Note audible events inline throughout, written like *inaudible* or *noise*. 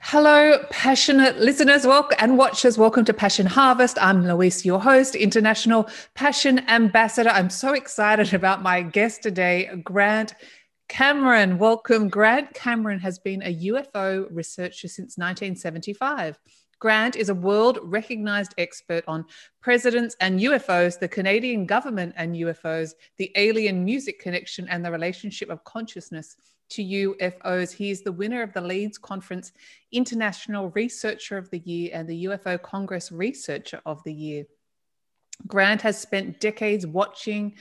Hello, passionate listeners welcome, and watchers. Welcome to Passion Harvest. I'm Louise, your host, International Passion Ambassador. I'm so excited about my guest today, Grant Cameron. Welcome. Grant Cameron has been a UFO researcher since 1975. Grant is a world recognized expert on presidents and UFOs, the Canadian government and UFOs, the alien music connection, and the relationship of consciousness to UFOs. He is the winner of the Leeds Conference International Researcher of the Year and the UFO Congress Researcher of the Year. Grant has spent decades watching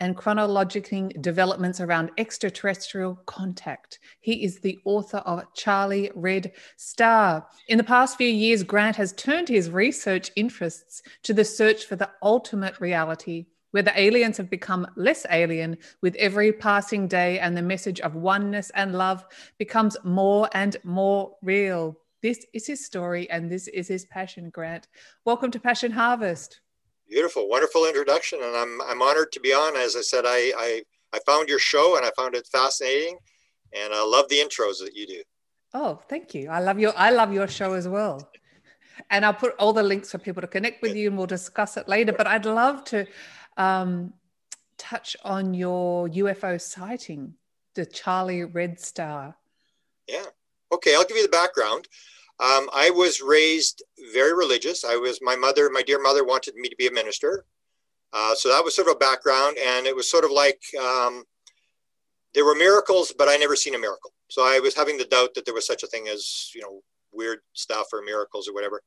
and chronologically developments around extraterrestrial contact. He is the author of Charlie Red Star. In the past few years, Grant has turned his research interests to the search for the ultimate reality where the aliens have become less alien with every passing day and the message of oneness and love becomes more and more real. This is his story and this is his passion, Grant. Welcome to Passion Harvest. Beautiful, wonderful introduction, and I'm I'm honored to be on. As I said, I I, I found your show and I found it fascinating, and I love the intros that you do. Oh, thank you. I love your I love your show as well. And I'll put all the links for people to connect with you, and we'll discuss it later. But I'd love to um, touch on your UFO sighting, the Charlie Red Star. Yeah. Okay, I'll give you the background. Um, I was raised very religious. I was my mother, my dear mother, wanted me to be a minister. Uh, so that was sort of a background, and it was sort of like um, there were miracles, but I never seen a miracle. So I was having the doubt that there was such a thing as you know weird stuff or miracles or whatever.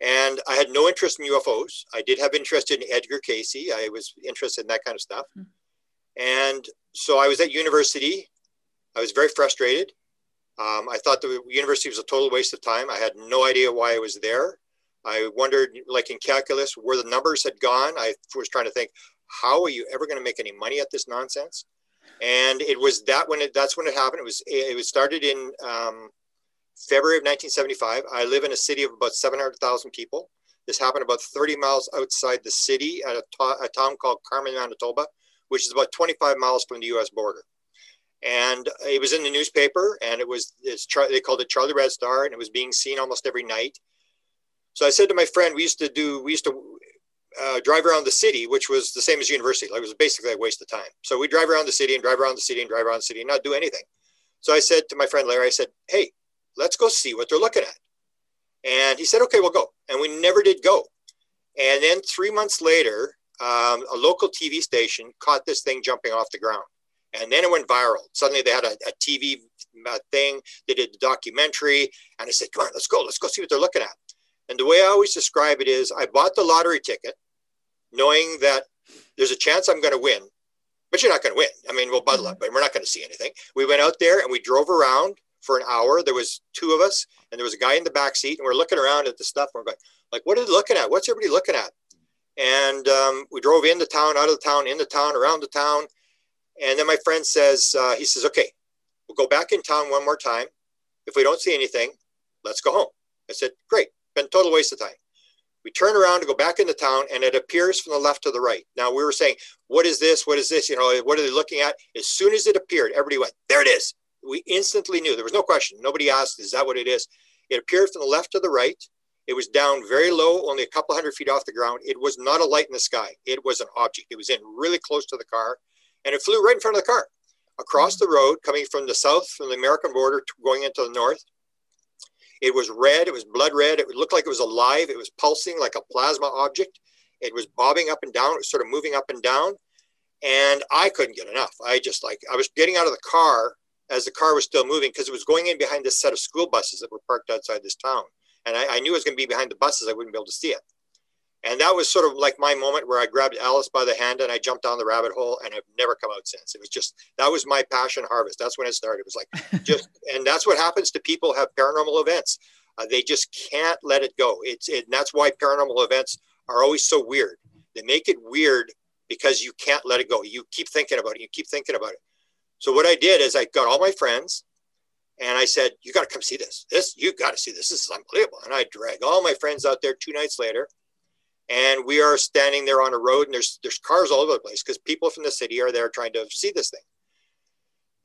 And I had no interest in UFOs. I did have interest in Edgar Cayce. I was interested in that kind of stuff. Mm-hmm. And so I was at university. I was very frustrated. Um, I thought the university was a total waste of time. I had no idea why I was there. I wondered, like in calculus, where the numbers had gone. I was trying to think, how are you ever going to make any money at this nonsense? And it was that when it, that's when it happened. It was it was started in um, February of 1975. I live in a city of about 700,000 people. This happened about 30 miles outside the city at a, a town called Carman, Manitoba, which is about 25 miles from the US border. And it was in the newspaper, and it was they called it Charlie Red Star, and it was being seen almost every night. So I said to my friend, we used to do, we used to uh, drive around the city, which was the same as university. Like it was basically a waste of time. So we drive around the city and drive around the city and drive around the city and not do anything. So I said to my friend Larry, I said, hey, let's go see what they're looking at. And he said, okay, we'll go. And we never did go. And then three months later, um, a local TV station caught this thing jumping off the ground. And then it went viral. Suddenly they had a, a TV uh, thing. They did a documentary. And I said, come on, let's go. Let's go see what they're looking at. And the way I always describe it is I bought the lottery ticket knowing that there's a chance I'm going to win, but you're not going to win. I mean, we'll bundle up, but we're not going to see anything. We went out there and we drove around for an hour. There was two of us, and there was a guy in the back seat, and we're looking around at the stuff. And we're going, like, what are they looking at? What's everybody looking at? And um, we drove into town, out of the town, into town, around the town. And then my friend says, uh, he says, okay, we'll go back in town one more time. If we don't see anything, let's go home. I said, great, been total waste of time. We turn around to go back into town, and it appears from the left to the right. Now we were saying, what is this? What is this? You know, what are they looking at? As soon as it appeared, everybody went, there it is we instantly knew there was no question. Nobody asked, is that what it is? It appeared from the left to the right. It was down very low, only a couple hundred feet off the ground. It was not a light in the sky. It was an object. It was in really close to the car and it flew right in front of the car. Across mm. the road, coming from the south, from the American border, going into the north, it was red. It was blood red. It looked like it was alive. It was pulsing like a plasma object. It was bobbing up and down. It was sort of moving up and down. And I couldn't get enough. I just like, I was getting out of the car as the car was still moving because it was going in behind this set of school buses that were parked outside this town. And I, I knew it was going to be behind the buses. I wouldn't be able to see it. And that was sort of like my moment where I grabbed Alice by the hand and I jumped down the rabbit hole and I've never come out since. It was just, that was my passion harvest. That's when it started. It was like *laughs* just, and that's what happens to people who have paranormal events. Uh, they just can't let it go. It's it, and that's why paranormal events are always so weird. They make it weird because you can't let it go. You keep thinking about it. You keep thinking about it. So what I did is I got all my friends and I said, you got to come see this. This, you got to see this. This is unbelievable. And I drag all my friends out there two nights later. And we are standing there on a road and there's, there's cars all over the place because people from the city are there trying to see this thing.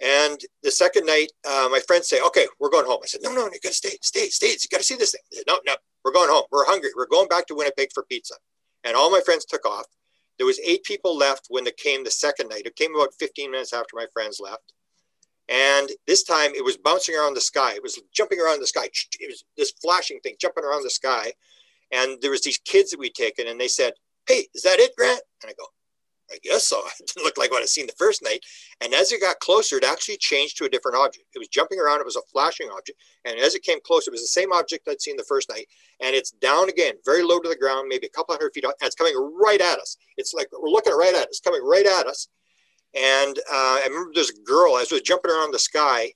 And the second night, uh, my friends say, okay, we're going home. I said, no, no, you got to stay, stay, stay. You got to see this thing. Said, no, no, we're going home. We're hungry. We're going back to Winnipeg for pizza. And all my friends took off. There was eight people left when it came the second night. It came about 15 minutes after my friends left. And this time it was bouncing around the sky. It was jumping around the sky. It was this flashing thing jumping around the sky. And there was these kids that we'd taken and they said, Hey, is that it, Grant? And I go, I guess so. *laughs* It didn't look like what I'd seen the first night. And as it got closer, it actually changed to a different object. It was jumping around. It was a flashing object. And as it came closer, it was the same object I'd seen the first night. And it's down again, very low to the ground, maybe a couple hundred feet. And it's coming right at us. It's like we're looking right at it. It's coming right at us. And uh, I remember there's a girl, as we were jumping around the sky,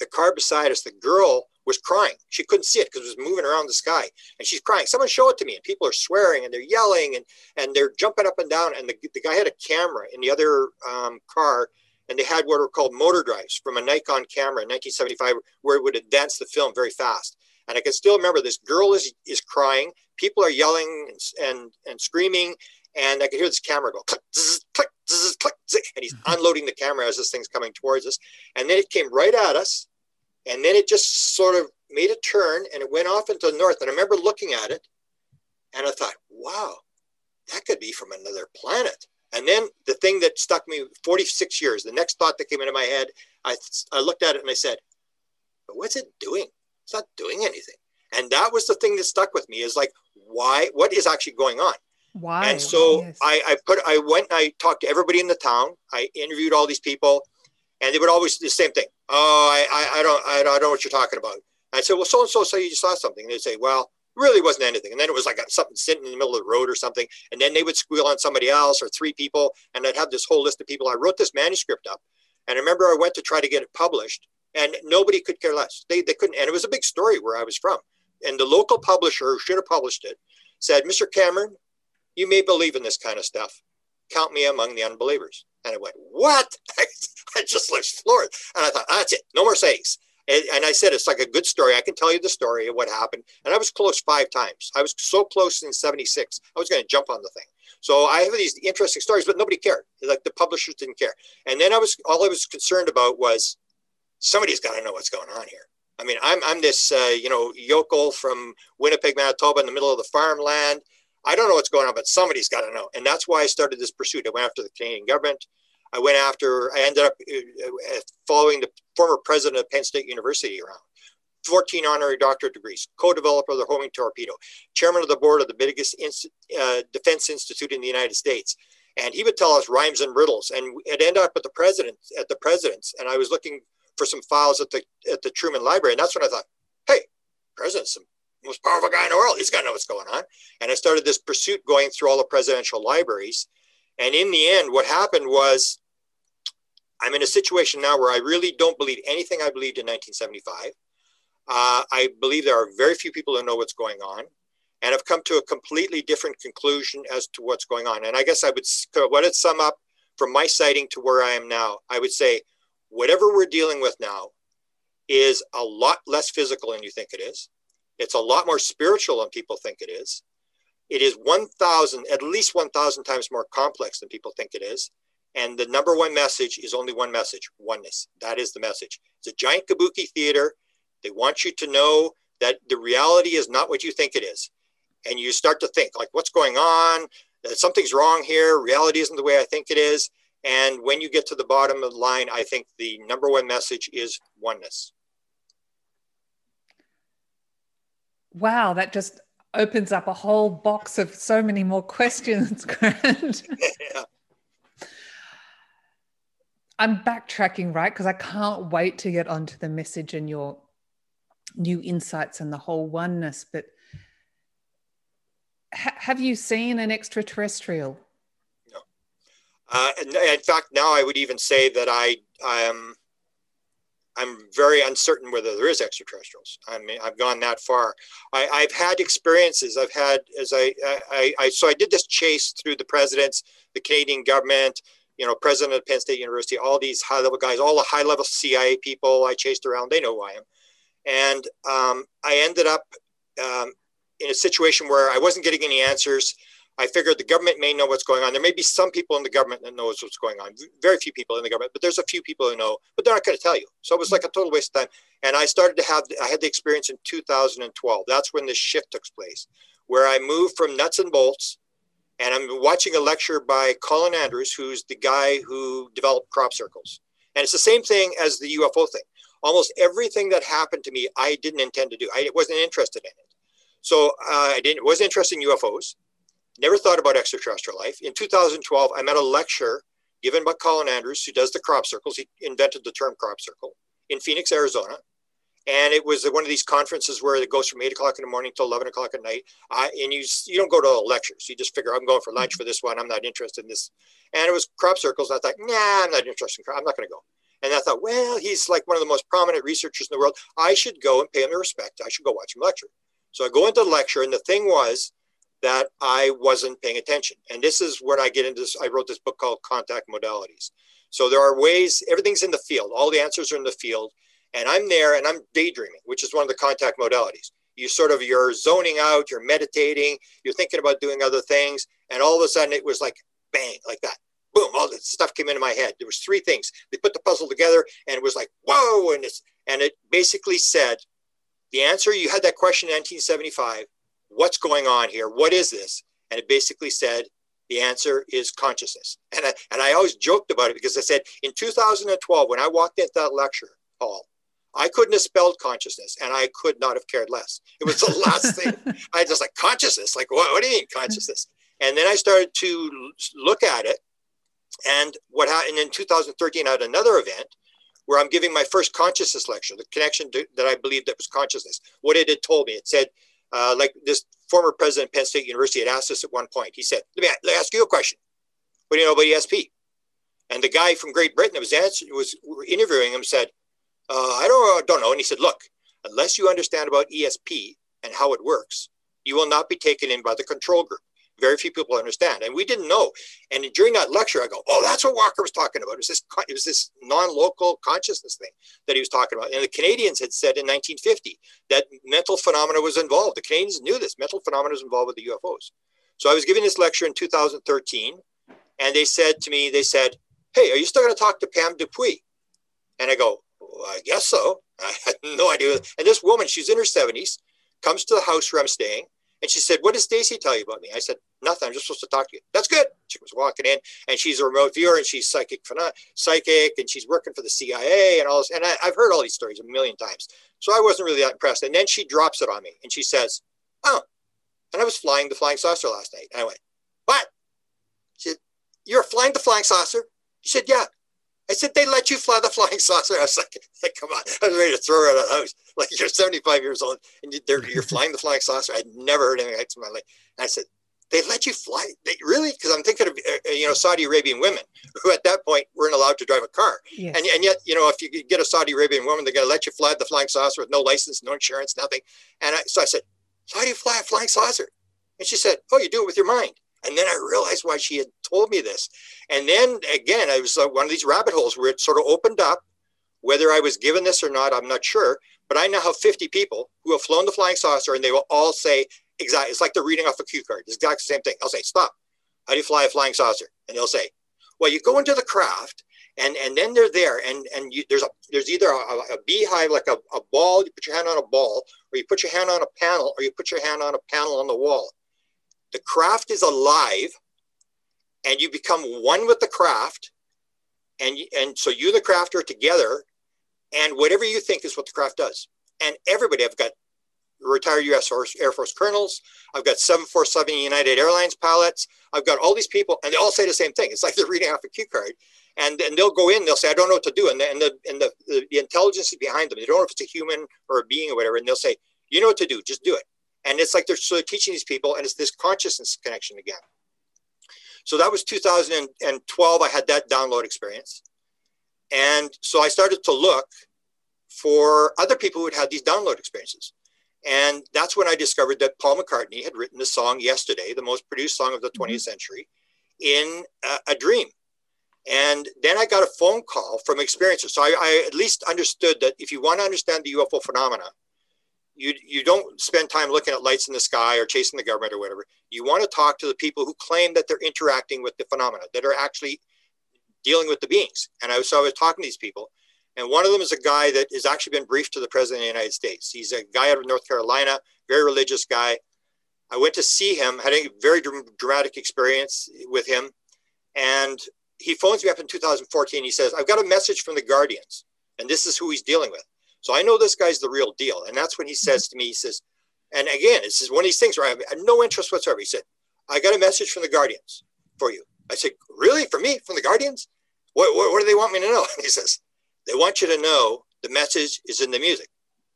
the car beside us, the girl was crying. She couldn't see it because it was moving around the sky. And she's crying. Someone show it to me. And people are swearing and they're yelling and, and they're jumping up and down. And the, the guy had a camera in the other um, car. And they had what were called motor drives from a Nikon camera in 1975, where it would advance the film very fast. And I can still remember this girl is, is crying. People are yelling and, and, and screaming. And I could hear this camera go click, zzz, click, zzz, click, zzz, and he's mm-hmm. unloading the camera as this thing's coming towards us. And then it came right at us and then it just sort of made a turn and it went off into the north. And I remember looking at it and I thought, wow, that could be from another planet. And then the thing that stuck me 46 years, the next thought that came into my head, I, I looked at it and I said, but what's it doing? It's not doing anything. And that was the thing that stuck with me is like, why, what is actually going on? Why? And so yes. I, I put, I went, and I talked to everybody in the town. I interviewed all these people and they would always do the same thing. Oh, I, I, I don't, I don't know what you're talking about. I said, well, so and so say you saw something. And they'd say, well, really wasn't anything. And then it was like something sitting in the middle of the road or something. And then they would squeal on somebody else or three people. And I'd have this whole list of people. I wrote this manuscript up. And I remember I went to try to get it published and nobody could care less. They, they couldn't. And it was a big story where I was from. And the local publisher who should have published it said, Mr. Cameron, you may believe in this kind of stuff. Count me among the unbelievers. And I went, what? *laughs* I just looked floored. And I thought, that's it. No more sayings. And, and, I said, it's like a good story. I can tell you the story of what happened. And I was close five times. I was so close in 76. I was going to jump on the thing. So I have these interesting stories, but nobody cared. Like the publishers didn't care. And then I was, all I was concerned about was somebody's got to know what's going on here. I mean, I'm, I'm this, uh, you know, yokel from Winnipeg, Manitoba in the middle of the farmland. I don't know what's going on, but somebody's got to know. And that's why I started this pursuit. I went after the Canadian government. I went after, I ended up uh, uh, following the former president of Penn State University around. 14 honorary doctorate degrees, co-developer of the homing torpedo, chairman of the board of the biggest uh, defense institute in the United States. And he would tell us rhymes and riddles. And it ended up at the president, at the president's. And I was looking for some files at the at the Truman Library. And that's when I thought, hey, president's the most powerful guy in the world. He's got to know what's going on. And I started this pursuit going through all the presidential libraries. And in the end, what happened was I'm in a situation now where I really don't believe anything I believed in 1975. Uh, I believe there are very few people who know what's going on. And I've come to a completely different conclusion as to what's going on. And I guess I would, what it sum up from my sighting to where I am now, I would say whatever we're dealing with now is a lot less physical than you think it is. It's a lot more spiritual than people think it is. It is 1,000, at least 1,000 times more complex than people think it is. And the number one message is only one message oneness. That is the message. It's a giant kabuki theater. They want you to know that the reality is not what you think it is. And you start to think, like, what's going on? Uh, something's wrong here. Reality isn't the way I think it is. And when you get to the bottom of the line, I think the number one message is oneness. Wow, that just opens up a whole box of so many more *laughs* questions, Grant. yeah. I'm backtracking, right? Because I can't wait to get onto the message and your new insights and the whole oneness. But ha- have you seen an extraterrestrial? No. Uh, in fact, now I would even say that I um, I'm very uncertain whether there is extraterrestrials. I mean, I've gone that far. I, have had experiences. I've had as I, I, I, so I did this chase through the presidents, the Canadian government, you know, president of Penn State University, all these high level guys, all the high level CIA people I chased around. They know who I am, and um, I ended up um, in a situation where I wasn't getting any answers. I figured the government may know what's going on. There may be some people in the government that knows what's going on. Very few people in the government, but there's a few people who know, but they're not going to tell you. So it was like a total waste of time. And I started to have, I had the experience in 2012. That's when this shift took place, where I moved from nuts and bolts, and I'm watching a lecture by Colin Andrews, who's the guy who developed crop circles. And it's the same thing as the UFO thing. Almost everything that happened to me, I didn't intend to do. I wasn't interested in it. So uh, I didn't wasn't interested in UFOs never thought about extraterrestrial life. In 2012, I'm at a lecture given by Colin Andrews, who does the crop circles. He invented the term crop circle in Phoenix, Arizona. And it was one of these conferences where it goes from eight o'clock in the morning to 11 o'clock at night. I, and you, you don't go to all the lectures. You just figure, I'm going for lunch for this one. I'm not interested in this. And it was crop circles. I thought, nah, I'm not interested in crop. I'm not going to go. And I thought, well, he's like one of the most prominent researchers in the world. I should go and pay him the respect. I should go watch him lecture. So I go into the lecture, and the thing was, that I wasn't paying attention. And this is where I get into this. I wrote this book called Contact Modalities. So there are ways, everything's in the field, all the answers are in the field. And I'm there and I'm daydreaming, which is one of the contact modalities. You sort of, you're zoning out, you're meditating, you're thinking about doing other things. And all of a sudden it was like bang, like that. Boom, all this stuff came into my head. There was three things. They put the puzzle together and it was like, whoa. And it's, and it basically said, the answer, you had that question in 1975 what's going on here? What is this? And it basically said, the answer is consciousness. *laughs* And I, and I always joked about it because I said, in 2012, when I walked into that lecture hall, I couldn't have spelled consciousness and I could not have cared less. It was the last thing. *laughs* I just like consciousness. Like, what, what do you mean consciousness? And then I started to look at it. And what happened in 2013, I had another event where I'm giving my first consciousness lecture, the connection to, that I believed that was consciousness. What it had told me, it said, uh, like this former president of Penn State University had asked us at one point. He said, let me, ask you a question. What do you know about ESP? And the guy from Great Britain that was, answering, was interviewing him said, uh, I don't, don't know. And he said, look, unless you understand about ESP and how it works, you will not be taken in by the control group very few people understand. And we didn't know. And during that lecture, I go, oh, that's what Walker was talking about. It was this, it was this non-local consciousness thing that he was talking about. And the Canadians had said in 1950 that mental phenomena was involved. The Canadians knew this. Mental phenomena was involved with the UFOs. So I was giving this lecture in 2013, and they said to me, they said, hey, are you still going to talk to Pam Dupuy? And I go, well, I guess so. *laughs* I had no idea. And this woman, she's in her 70s, comes to the house where I'm staying, and she said, What did Stacy tell you about me? I said, Nothing. I'm just supposed to talk to you. That's good. She was walking in and she's a remote viewer and she's psychic, psychic and she's working for the CIA and all this. And I, have heard all these stories a million times. So I wasn't really that impressed. And then she drops it on me and she says, Oh, and I was flying the flying saucer last night. And I went, What? She said, You're flying the flying saucer? She said, Yeah. I said, they let you fly the flying *laughs* saucer. I was like, hey, *laughs* come on. I was ready to throw her out of the house. Like, you're 75 years old and you're flying the flying saucer. I'd never heard anything like that in my life. And I said, they let you fly? They, really? Because I'm thinking of, uh, you know, Saudi Arabian women who at that point weren't allowed to drive a car. Yes. And, and yet, you know, if you get a Saudi Arabian woman, they're going to let you fly the flying saucer with no license, no insurance, nothing. And I, so I said, so how do you fly a flying saucer? And she said, oh, you do it with your mind. And then I realized why she had told me this. And then again, I was uh, one of these rabbit holes where it sort of opened up. Whether I was given this or not, I'm not sure. But I now have 50 people who have flown the flying saucer, and they will all say exactly. It's like they're reading off a cue card. It's exactly the same thing. I'll say, "Stop! How do you fly a flying saucer?" And they'll say, "Well, you go into the craft, and and then they're there, and and you, there's a there's either a, a beehive like a, a ball. You put your hand on a ball, or you put your hand on a panel, or you put your hand on a panel on the wall." The craft is alive and you become one with the craft and and so you and the craft are together and whatever you think is what the craft does. And everybody i've got retired us air force colonels i've got 747 united airlines pilots i've got all these people and they all say the same thing. It's like *laughs* they're reading off a cue card. And then they'll go in they'll say i don't know what to do. And the, and the, and the, the intelligence is behind them. They don't know if it's a human or a being or whatever. And they'll say you know what to do. Just do it and it's like they're sort of teaching these people, and it's this consciousness connection again. So that was 2012. I had that download experience. And so I started to look for other people who had had these download experiences. And that's when I discovered that Paul McCartney had written the song Yesterday, the most produced song of the 20th mm-hmm. century, in a, a, dream. And then I got a phone call from experiencers. So I, I, at least understood that if you want to understand the UFO phenomena, you, you don't spend time looking at lights in the sky or chasing the government or whatever. You want to talk to the people who claim that they're interacting with the phenomena, that are actually dealing with the beings. And I was, so I was talking to these people. And one of them is a guy that has actually been briefed to the president of the United States. He's a guy out of North Carolina, very religious guy. I went to see him, had a very dramatic experience with him. And he phones me up in 2014. He says, I've got a message from the Guardians, and this is who he's dealing with. So I know this guy's the real deal. And that's when he says to me, he says, and again, this is one of these things where I have no interest whatsoever. He said, I got a message from the Guardians for you. I said, Really? For me? From the Guardians? What, what, what do they want me to know? And *laughs* he says, They want you to know the message is in the music.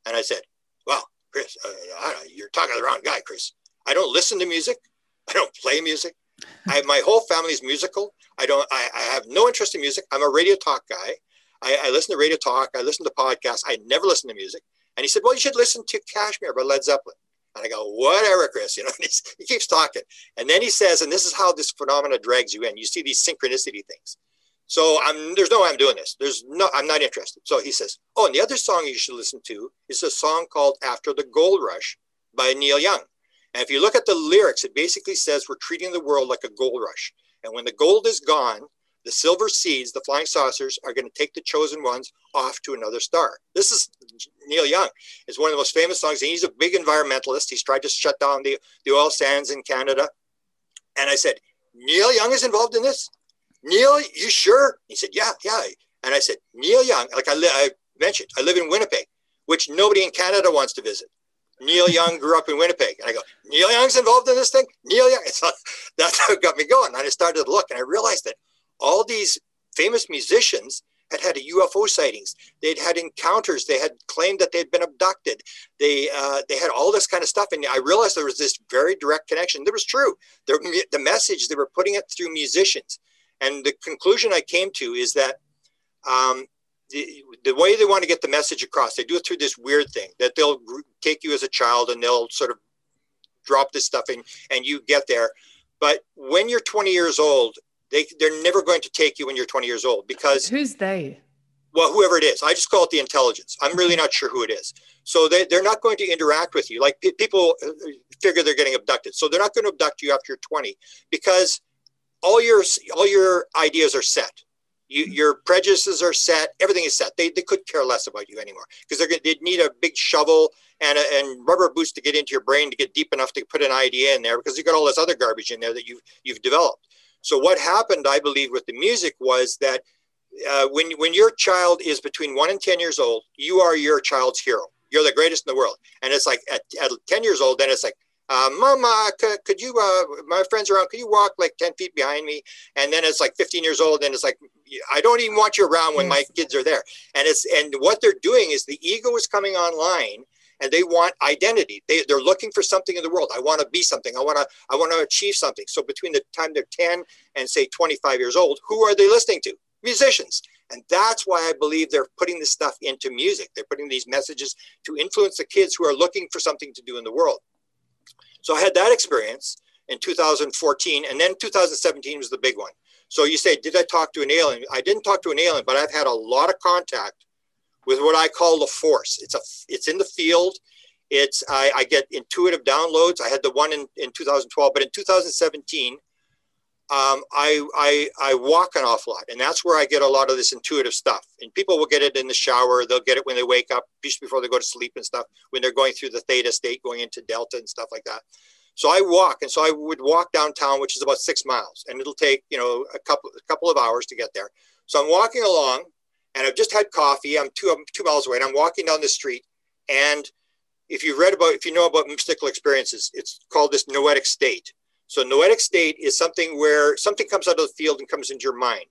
And I said, Well, Chris, uh, you're talking to the wrong guy, Chris. I don't listen to music. I don't play music. I, my whole family is musical. I don't. I, I, have no interest in music. I'm a radio talk guy. I, I, listen to radio talk. I listen to podcasts. I never listen to music. And he said, "Well, you should listen to Kashmir by Led Zeppelin." And I go, "Whatever, Chris." *laughs* You know, he keeps talking, and then he says, and this is how this phenomena drags you in. You see these synchronicity things. So I'm there's no way I'm doing this. There's no I'm not interested. So he says, "Oh, and the other song you should listen to is a song called After the Gold Rush by Neil Young." And if you look at the lyrics, it basically says we're treating the world like a gold rush. And when the gold is gone, the silver seeds, the flying saucers, are going to take the chosen ones off to another star. This is Neil Young. It's one of the most famous songs. And he's a big environmentalist. He's tried to shut down the, the oil sands in Canada. And I said, Neil Young is involved in this? Neil, you sure? He said, yeah, yeah. And I said, Neil Young, like I, li- I mentioned, I live in Winnipeg, which nobody in Canada wants to visit. Neil Young grew up in Winnipeg. And I go, Neil Young's involved in this thing? Neil Young. *laughs* So that's how it got me going. And I started to look and I realized that all these famous musicians had had UFO sightings. They'd had encounters. They had claimed that they'd been abducted. They uh, they had all this kind of stuff, and I realized there was this very direct connection. That was true. The, the message they were putting it through musicians, and the conclusion I came to is that um, the, the way they want to get the message across, they do it through this weird thing that they'll take you as a child and they'll sort of drop this stuff in and you get there. But when you're 20 years old, they, they're never going to take you when you're 20 years old because who's they? Well, whoever it is, I just call it the intelligence. I'm really not sure who it is. So they, they're not going to interact with you. Like people uh, figure they're getting abducted. So they're not going to abduct you after you're 20 because all your, all your ideas are set you, your prejudices are set. Everything is set. They, they could care less about you anymore because they're to need a big shovel and, a, and rubber boots to get into your brain to get deep enough to put an idea in there because you've got all this other garbage in there that you've, you've developed. So what happened, I believe, with the music was that uh, when, when your child is between one and 10 years old, you are your child's hero. You're the greatest in the world. And it's like at, at 10 years old, then it's like, uh, Mama, could, could you, uh, my friends around, could you walk like 10 feet behind me? And then it's like 15 years old, and it's like, I don't even want you around when my kids are there. And it's, and what they're doing is the ego is coming online and they want identity. They, they're looking for something in the world. I want to be something. I want to, I want to achieve something. So between the time they're 10 and say 25 years old, who are they listening to? Musicians. And that's why I believe they're putting this stuff into music. They're putting these messages to influence the kids who are looking for something to do in the world. So I had that experience in 2014, and then 2017 was the big one. So you say, did I talk to an alien? I didn't talk to an alien, but I've had a lot of contact with what I call the force. It's a, it's in the field. It's I, I get intuitive downloads. I had the one in, in 2012, but in 2017, um, I, I, I walk an awful lot, and that's where I get a lot of this intuitive stuff. And people will get it in the shower. They'll get it when they wake up, just before they go to sleep and stuff. When they're going through the theta state, going into delta and stuff like that. So I walk, and so I would walk downtown, which is about six miles, and it'll take you know a couple a couple of hours to get there. So I'm walking along, and I've just had coffee. I'm two I'm two miles away, and I'm walking down the street. And if you've read about, if you know about mystical experiences, it's called this noetic state so noetic state is something where something comes out of the field and comes into your mind.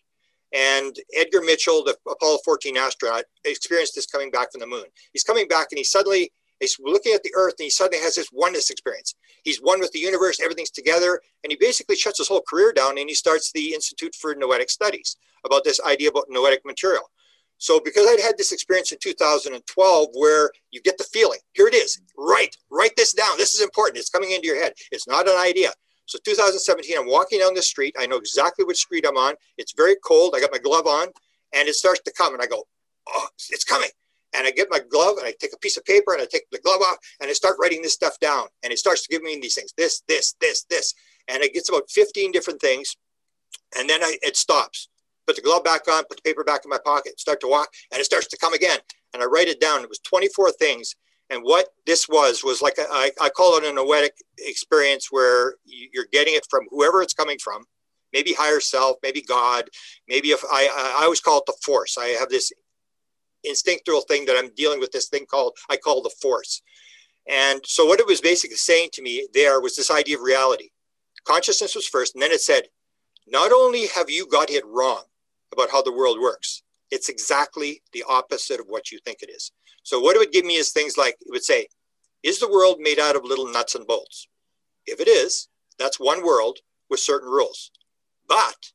And Edgar Mitchell, the Apollo 14 astronaut, experienced this coming back from the moon. He's coming back and he suddenly he's looking at the Earth and he suddenly has this oneness experience. He's one with the universe, everything's together, and he basically shuts his whole career down and he starts the Institute for Noetic Studies about this idea about noetic material. So because I'd had this experience in 2012 where you get the feeling, here it is, write, write this down. This is important. It's coming into your head. It's not an idea. So 2017, I'm walking down the street. I know exactly which street I'm on. It's very cold. I got my glove on and it starts to come and I go, oh, it's coming. And I get my glove and I take a piece of paper and I take the glove off and I start writing this stuff down. And it starts to give me these things, this, this, this, this. And it gets about 15 different things. And then I, it stops put the glove back on, put the paper back in my pocket, start to walk, and it starts to come again. And I write it down. It was 24 things. And what this was, was like, a, I, I call it a noetic experience where you're getting it from whoever it's coming from, maybe higher self, maybe God, maybe if I, I always call it the force. I have this instinctual thing that I'm dealing with this thing called, I call the force. And so what it was basically saying to me there was this idea of reality. Consciousness was first, and then it said, not only have you got it wrong, about how the world works. It's exactly the opposite of what you think it is. So what it would give me is things like it would say, is the world made out of little nuts and bolts? If it is, that's one world with certain rules. But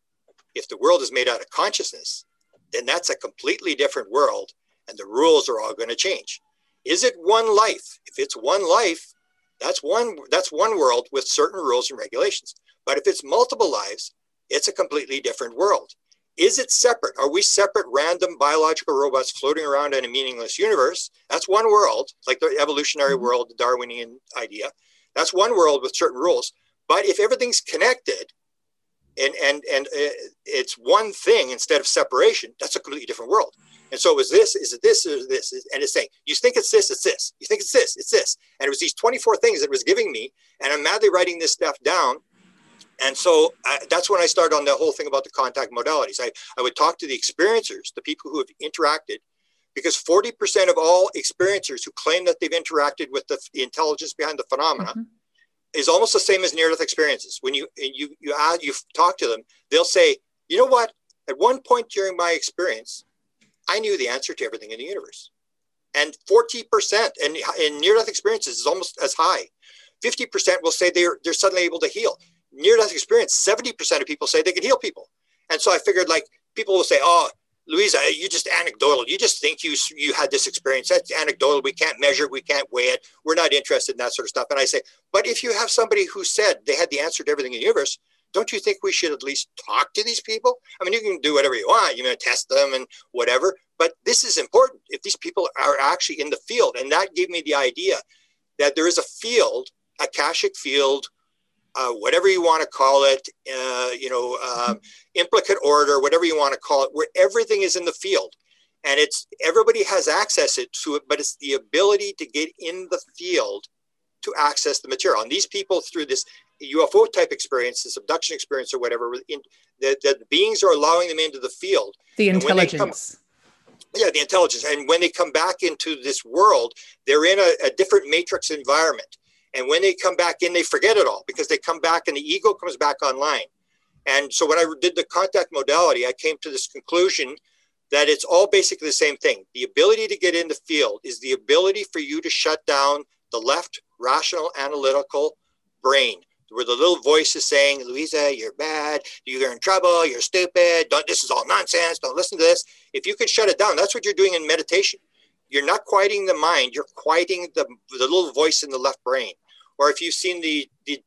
if the world is made out of consciousness, then that's a completely different world and the rules are all going to change. Is it one life? If it's one life, that's one that's one world with certain rules and regulations. But if it's multiple lives, it's a completely different world. Is it separate? Are we separate random biological robots floating around in a meaningless universe? That's one world, like the evolutionary mm-hmm. world, the Darwinian idea. That's one world with certain rules. But if everything's connected and, and, and uh, it's one thing instead of separation, that's a completely different world. And so it was this, is it this, is this? And it's saying, you think it's this, it's this. You think it's this, it's this. And it was these 24 things that it was giving me. And I'm madly writing this stuff down and so I, that's when I started on the whole thing about the contact modalities. I, I would talk to the experiencers, the people who have interacted, because 40% of all experiencers who claim that they've interacted with the, the intelligence behind the phenomena mm-hmm. is almost the same as near-death experiences. When you you you add, you talk to them, they'll say, you know what? At one point during my experience, I knew the answer to everything in the universe. And 40% and in near-death experiences is almost as high. 50% will say they're they're suddenly able to heal near death experience, 70% of people say they can heal people. And so I figured like people will say, oh, Louisa, you just anecdotal. You just think you you had this experience. That's anecdotal. We can't measure it. We can't weigh it. We're not interested in that sort of stuff. And I say, but if you have somebody who said they had the answer to everything in the universe, don't you think we should at least talk to these people? I mean, you can do whatever you want. You know, test them and whatever. But this is important. If these people are actually in the field, and that gave me the idea that there is a field, a Akashic field uh, whatever you want to call it, uh, you know, um, implicate order, whatever you want to call it, where everything is in the field. And it's everybody has access to it, but it's the ability to get in the field to access the material. And these people, through this UFO type experience, this abduction experience, or whatever, in, the, the beings are allowing them into the field. The intelligence. yeah, the intelligence. And when they come back into this world, they're in a, a different matrix environment and when they come back in, they forget it all because they come back and the ego comes back online. And so when I did the contact modality, I came to this conclusion that it's all basically the same thing. The ability to get in the field is the ability for you to shut down the left rational analytical brain where the little voice is saying, Louisa, you're bad, you're in trouble, you're stupid, don't, this is all nonsense, don't listen to this. If you could shut it down, that's what you're doing in meditation. You're not quieting the mind, you're quieting the, the little voice in the left brain or if you've seen the, the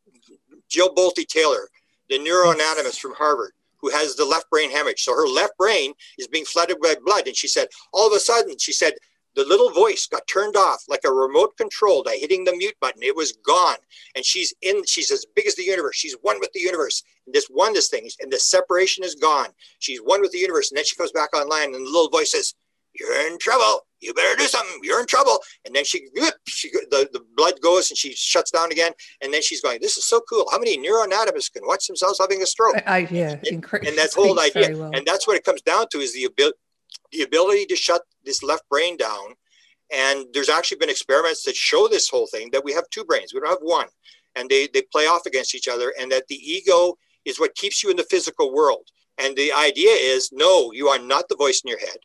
Jill Bolte Taylor, the neuroanatomist from Harvard, who has the left brain hemorrhage. So her left brain is being flooded by blood. And she said, all of a sudden, she said, the little voice got turned off like a remote control by hitting the mute button. It was gone. And she's in, she's as big as the universe. She's one with the universe. And this oneness thing, and the separation is gone. She's one with the universe. And then she comes back online and the little voice says, You're in trouble you better do something. You're in trouble. And then she, she the, the blood goes and she shuts down again. And then she's going, this is so cool. How many neuroanatomists can watch themselves having a stroke? I, I yeah. And, and that *laughs* whole idea. Well. And that's what it comes down to is the ability, the ability to shut this left brain down. And there's actually been experiments that show this whole thing that we have two brains. We don't have one. And they, they play off against each other. And that the ego is what keeps you in the physical world. And the idea is, no, you are not the voice in your head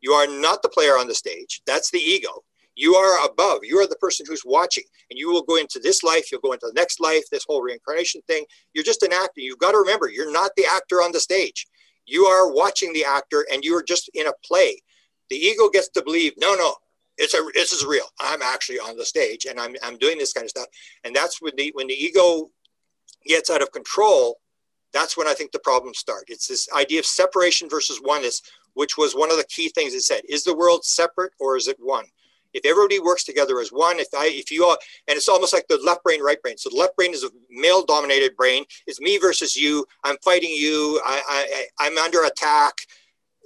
you are not the player on the stage. That's the ego. You are above. You are the person who's watching, and you will go into this life. You'll go into the next life. This whole reincarnation thing. You're just an actor. You've got to remember, you're not the actor on the stage. You are watching the actor, and you are just in a play. The ego gets to believe, no, no, it's a this is real. I'm actually on the stage and I'm I'm doing this kind of stuff. And that's when the when the ego gets out of control, that's when I think the problems start. It's this idea of separation versus oneness, which was one of the key things it said. Is the world separate or is it one? If everybody works together as one, if I, if you all, and it's almost like the left brain, right brain. So the left brain is a male dominated brain. It's me versus you. I'm fighting you. I, I, I'm under attack.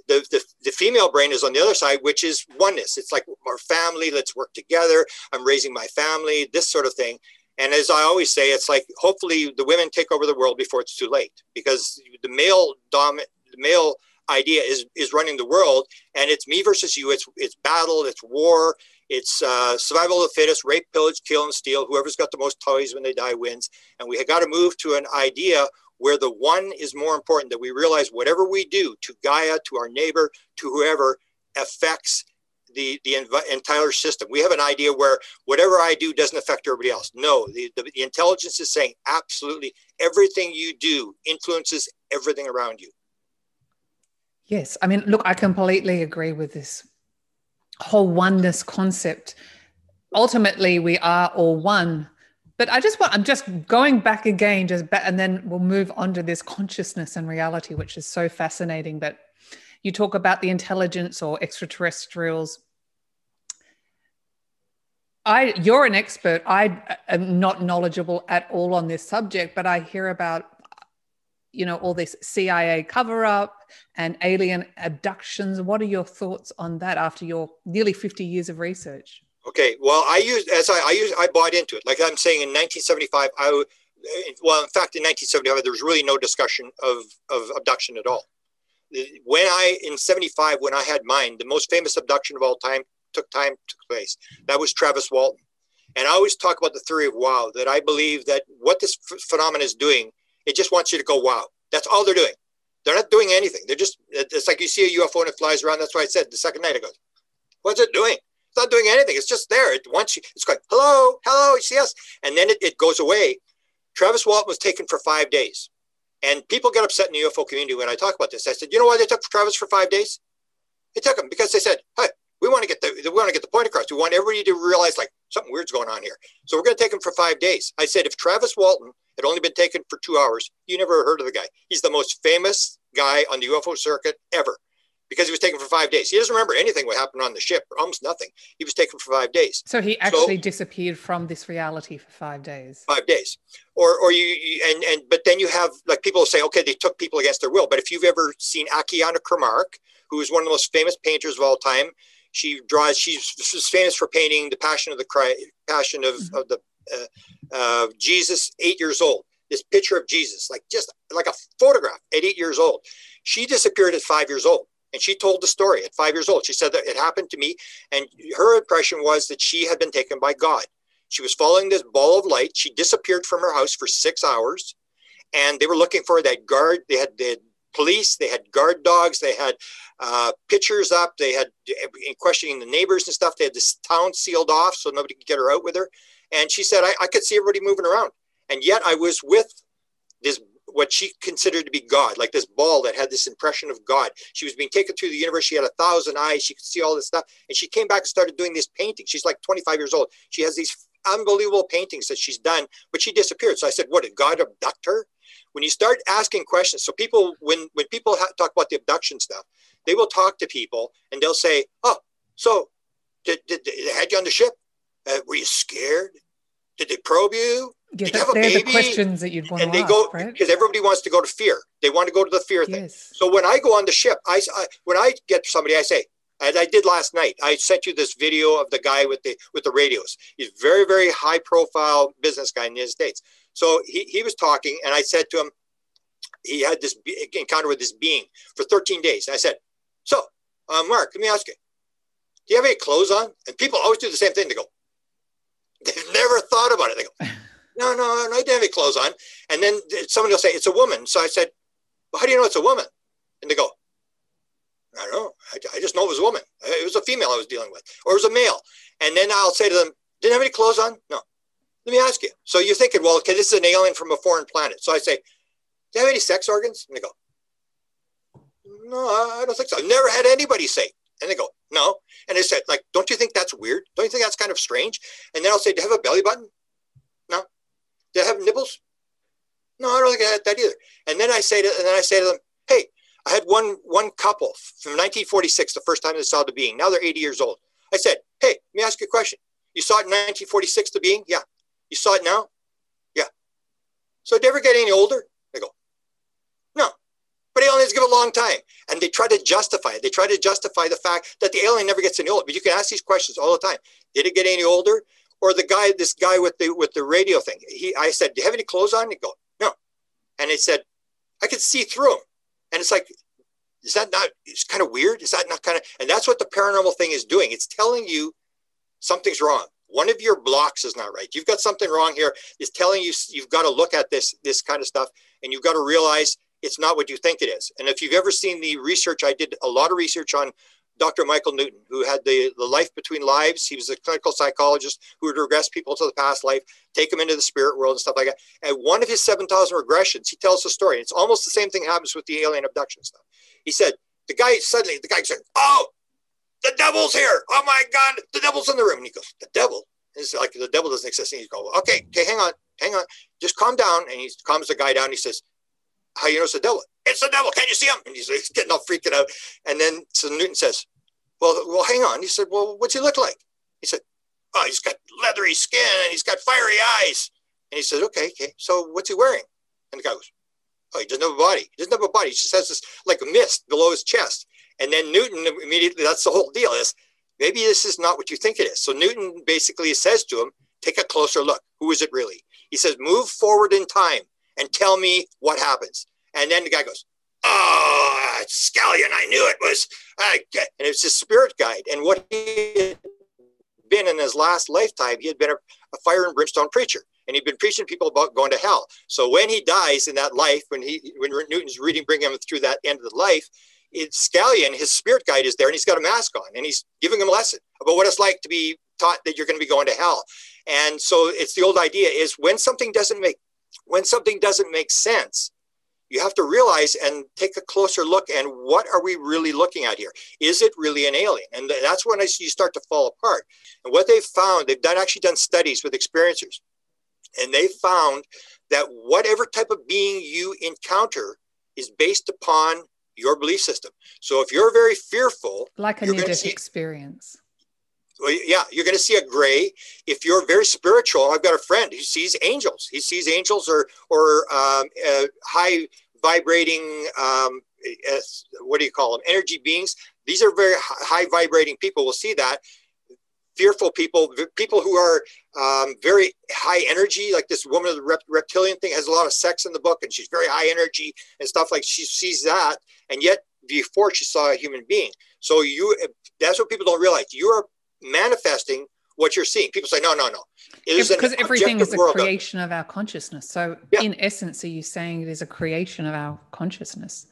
The, the, the female brain is on the other side, which is oneness. It's like our family, let's work together. I'm raising my family, this sort of thing. And as I always say, it's like hopefully the women take over the world before it's too late because the male dom the male idea is is running the world and it's me versus you. It's it's battle, it's war, it's uh, survival of the fittest, rape, pillage, kill, and steal. Whoever's got the most toys when they die wins. And we have got to move to an idea where the one is more important, that we realize whatever we do to Gaia, to our neighbor, to whoever affects the, the entire system. We have an idea where whatever I do doesn't affect everybody else. No, the, the, the intelligence is saying absolutely everything you do influences everything around you. Yes. I mean, look, I completely agree with this whole oneness concept. Ultimately, we are all one. But I just want, I'm just going back again, just back, and then we'll move on to this consciousness and reality, which is so fascinating. But you talk about the intelligence or extraterrestrials. I, you're an expert. I uh, am not knowledgeable at all on this subject, but I hear about you know all this CIA cover up and alien abductions. What are your thoughts on that after your nearly 50 years of research? Okay, well, I use as I, I use I bought into it. Like I'm saying, in 1975, I well, in fact, in 1975, there was really no discussion of of abduction at all. When I in 75, when I had mine, the most famous abduction of all time took time took place. That was Travis Walton, and I always talk about the theory of wow. That I believe that what this phenomenon is doing it just wants you to go, wow. That's all they're doing. They're not doing anything. They're just, it's like you see a UFO and it flies around. That's why I said the second night I go, what's it doing? It's not doing anything. It's just there. It wants you, it's going, hello, hello, you see us. And then it, it goes away. Travis Walton was taken for five days. And people get upset in the UFO community when I talk about this. I said, you know why they took Travis for five days? They took him because they said, hey, we want to get the we want to get the point across. We want everybody to realize like something weird's going on here. So we're going to take him for five days. I said, if Travis Walton had only been taken for two hours, you never heard of the guy. He's the most famous guy on the UFO circuit ever because he was taken for five days. He doesn't remember anything what happened on the ship, almost nothing. He was taken for five days. So he actually so, disappeared from this reality for five days. Five days, or or you, you, and and but then you have like people say, okay, they took people against their will. But if you've ever seen Akiane Kramarik, who is one of the most famous painters of all time, she draws. She's, she's famous for painting the Passion of the Christ, Passion of, mm-hmm. of the uh, uh, Jesus, eight years old. This picture of Jesus, like just like a photograph at eight years old. She disappeared at five years old. And she told the story at five years old. She said that it happened to me. And her impression was that she had been taken by God. She was following this ball of light. She disappeared from her house for six hours. And they were looking for that guard. They had, they had police, they had guard dogs, they had uh, pictures up, they had questioning the neighbors and stuff. They had this town sealed off so nobody could get her out with her. And she said, I, I could see everybody moving around. And yet I was with this, what she considered to be God, like this ball that had this impression of God. She was being taken through the universe. She had a thousand eyes. She could see all this stuff. And she came back and started doing this painting. She's like 25 years old. She has these unbelievable paintings that she's done, but she disappeared. So I said, what, did God abduct her? When you start asking questions, so people, when, when people ha- talk about the abduction stuff, they will talk to people and they'll say, oh, so did, did, did they had you on the ship? Uh, were you scared? Did they probe you? Yeah, you they're the questions that you'd want and to they ask, go right? because everybody wants to go to fear. They want to go to the fear thing. Yes. So when I go on the ship, I, I when I get somebody, I say, as I did last night, I sent you this video of the guy with the with the radios. He's very very high profile business guy in the United States. So he he was talking, and I said to him, he had this encounter with this being for 13 days. And I said, so uh, Mark, let me ask you, do you have any clothes on? And people always do the same thing. They go, they've never thought about it. They go, *laughs* no, no, no, I don't have any clothes on. And then somebody will say, it's a woman. So I said, well, how do you know it's a woman? And they go, I don't know. I, I just know it was a woman. It was a female I was dealing with, or it was a male. And then I'll say to them, didn't have any clothes on? No. Let me ask you. So you're thinking, well, okay, this is an alien from a foreign planet. So I say, do you have any sex organs? And they go, no, I don't think so. I've never had anybody say, And they go, no. And I said, like, don't you think that's weird? Don't you think that's kind of strange? And then I'll say, do you have a belly button? No. Do you have nipples? No, I don't think I had that either. And then I say to, and then I say to them, hey, I had one one couple from 1946, the first time they saw the being. Now they're 80 years old. I said, hey, let me ask you a question. You saw it in 1946, the being? Yeah. You saw it now? Yeah. So did ever get any older? They go, no. But aliens give a long time. And they try to justify it. They try to justify the fact that the alien never gets any older. But you can ask these questions all the time. Did it get any older? Or the guy, this guy with the with the radio thing. He I said, Do you have any clothes on? He go, No. And he said, I could see through him. And it's like, is that not, it's kind of weird? Is that not kind of, and that's what the paranormal thing is doing. It's telling you something's wrong. One of your blocks is not right. You've got something wrong here. It's telling you you've got to look at this, this kind of stuff, and you've got to realize it's not what you think it is. And if you've ever seen the research, I did a lot of research on Dr. Michael Newton, who had the, the life between lives. He was a clinical psychologist who would regress people to the past life, take them into the spirit world and stuff like that. And one of his 7,000 regressions, he tells a story. It's almost the same thing happens with the alien abduction stuff. He said, the guy suddenly, the guy said, Oh, the devil's here. Oh my God, the devil's in the room. And he goes, The devil? It's like the devil doesn't exist. And he goes, Okay, okay, hang on, hang on. Just calm down. And he calms the guy down. He says, How you know it's the devil? It's the devil. Can't you see him? And he's, he's getting all freaking out. And then so Newton says, Well, well, hang on. He said, Well, what's he look like? He said, Oh, he's got leathery skin and he's got fiery eyes. And he said, Okay, okay. So what's he wearing? And the guy goes, Oh, he doesn't have a body. He doesn't have a body. He just has this like a mist below his chest. And then Newton immediately, that's the whole deal is maybe this is not what you think it is. So Newton basically says to him, take a closer look. Who is it really? He says, move forward in time and tell me what happens. And then the guy goes, oh, Scallion, I knew it was, and it's his spirit guide. And what he had been in his last lifetime, he had been a, a fire and brimstone preacher and he'd been preaching people about going to hell. So when he dies in that life, when he when Newton's reading bringing him through that end of the life, it's Scallion, his spirit guide is there, and he's got a mask on, and he's giving him a lesson about what it's like to be taught that you're going to be going to hell. And so it's the old idea is when something doesn't make when something doesn't make sense, you have to realize and take a closer look and what are we really looking at here? Is it really an alien? And that's when I, you start to fall apart. And what they've found they've done actually done studies with experiencers and they found that whatever type of being you encounter is based upon your belief system. So if you're very fearful, like a near death experience. Well, yeah, you're going to see a gray. If you're very spiritual, I've got a friend who sees angels. He sees angels or or um, uh, high vibrating. Um, uh, what do you call them? Energy beings. These are very high vibrating people. Will see that, fearful people, people who are um, very high energy, like this woman of the rep- reptilian thing has a lot of sex in the book and she's very high energy and stuff like she sees that. And yet before she saw a human being. So you, that's what people don't realize. You're manifesting what you're seeing. People say, no, no, no. It is because everything is a creation of our consciousness. So yeah. in essence, are you saying it is a creation of our consciousness?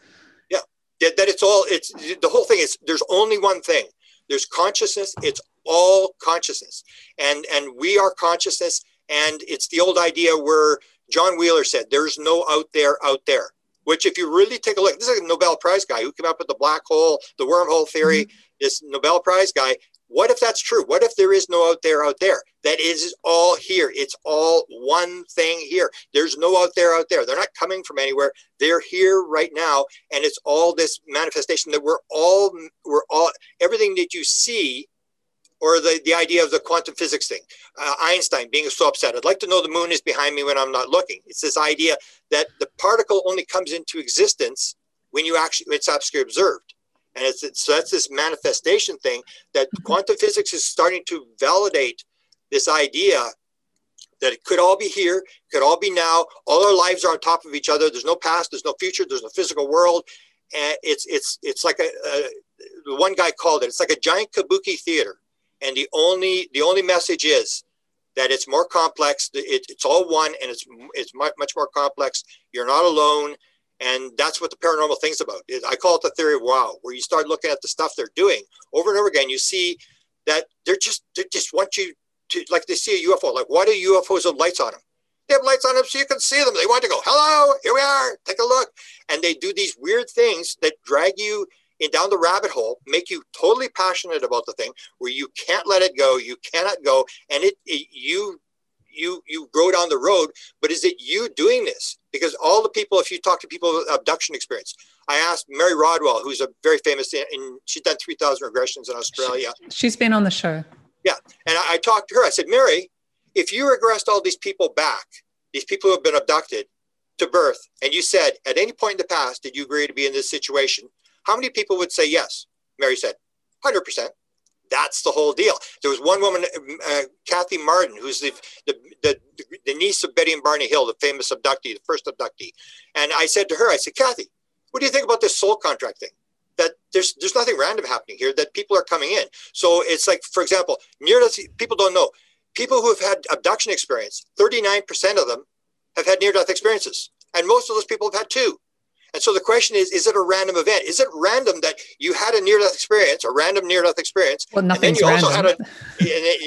Yeah. That, that it's all, it's the whole thing is there's only one thing. There's consciousness. It's all consciousness. And and we are consciousness and it's the old idea where john wheeler said there's no out there out there which if you really take a look this is a nobel prize guy who came up with the black hole the wormhole theory mm-hmm. this nobel prize guy. What if that's true? What if there is no out there out there? That is all here. It's all one thing here. There's no out there out there. They're not coming from anywhere. They're here right now and it's all this manifestation that we're all we're all everything that you see or the, the idea of the quantum physics thing. Uh, Einstein being so upset. I'd like to know the moon is behind me when I'm not looking. It's this idea that the particle only comes into existence when you actually it's actually observed. And it's, it's, so that's this manifestation thing that mm-hmm. quantum physics is starting to validate this idea that it could all be here, could all be now. All our lives are on top of each other. There's no past, there's no future, there's no physical world. And it's it's it's like a, a the one guy called it. It's like a giant kabuki theater and the only the only message is that it's more complex it, it's all one and it's it's much, much more complex. You're not alone. And that's what the paranormal thing's about. I call it the theory of wow where you start looking at the stuff they're doing over and over again. You see that they're just they just want you to like they see a ufo like why do ufos have lights on them they have lights on them so you can see them. They want to go hello here we are take a look. And they do these weird things that drag you in down the rabbit hole, make you totally passionate about the thing where you can't let it go, you cannot go, and it, it you you you go down the road. But is it you doing this? Because all the people, if you talk to people with abduction experience, I asked Mary Rodwell, who's a very famous, and she's done three thousand regressions in Australia. She's been on the show. Yeah, and I, I talked to her. I said, Mary, if you regressed all these people back, these people who have been abducted to birth, and you said at any point in the past, did you agree to be in this situation? How many people would say yes? Mary said, 100%. That's the whole deal. There was one woman, uh, Kathy Marden, who's the, the, the, the, niece of Betty and Barney Hill, the famous abductee, the first abductee. And I said to her, I said, Kathy, what do you think about this soul contract thing? That there's there's nothing random happening here. That people are coming in. So it's like, for example, near death. People don't know. People who have had abduction experience, 39% of them have had near death experiences, and most of those people have had two. And so the question is, is it a random event? Is it random that you had a near-death experience, a random near-death experience, well, nothing's and then you random. also had a,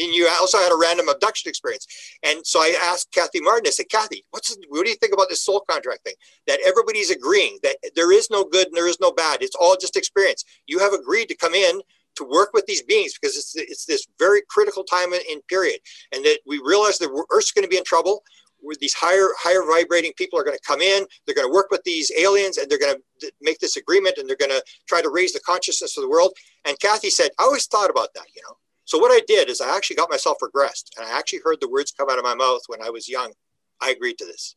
and you also had a random abduction experience. And so I asked Kathy Marden, I said, Kathy, what's what do you think about this soul contract thing? That everybody's agreeing that there is no good and there is no bad. It's all just experience. You have agreed to come in to work with these beings because it's it's this very critical time in, in period, and that we realize that Earth's going to be in trouble where these higher higher vibrating people are going to come in they're going to work with these aliens and they're going to make this agreement and they're going to try to raise the consciousness of the world and kathy said i always thought about that you know so what i did is i actually got myself regressed and i actually heard the words come out of my mouth when i was young i agreed to this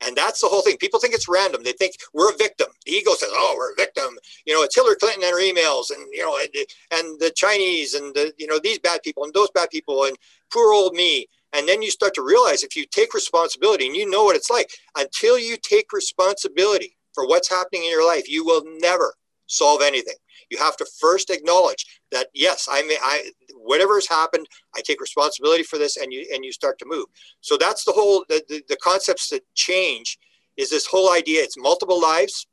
and that's the whole thing. People think it's random. They think we're a victim. The ego says, "Oh, we're a victim." You know, it's Hillary Clinton and her emails, and you know, and, and the Chinese, and the you know these bad people, and those bad people, and poor old me. And then you start to realize if you take responsibility and you know what it's like, until you take responsibility for what's happening in your life, you will never solve anything. You have to first acknowledge that yes, I may I whatever has happened, I take responsibility for this and you and you start to move. So that's the whole the, the, the concepts that change is this whole idea. It's multiple lives.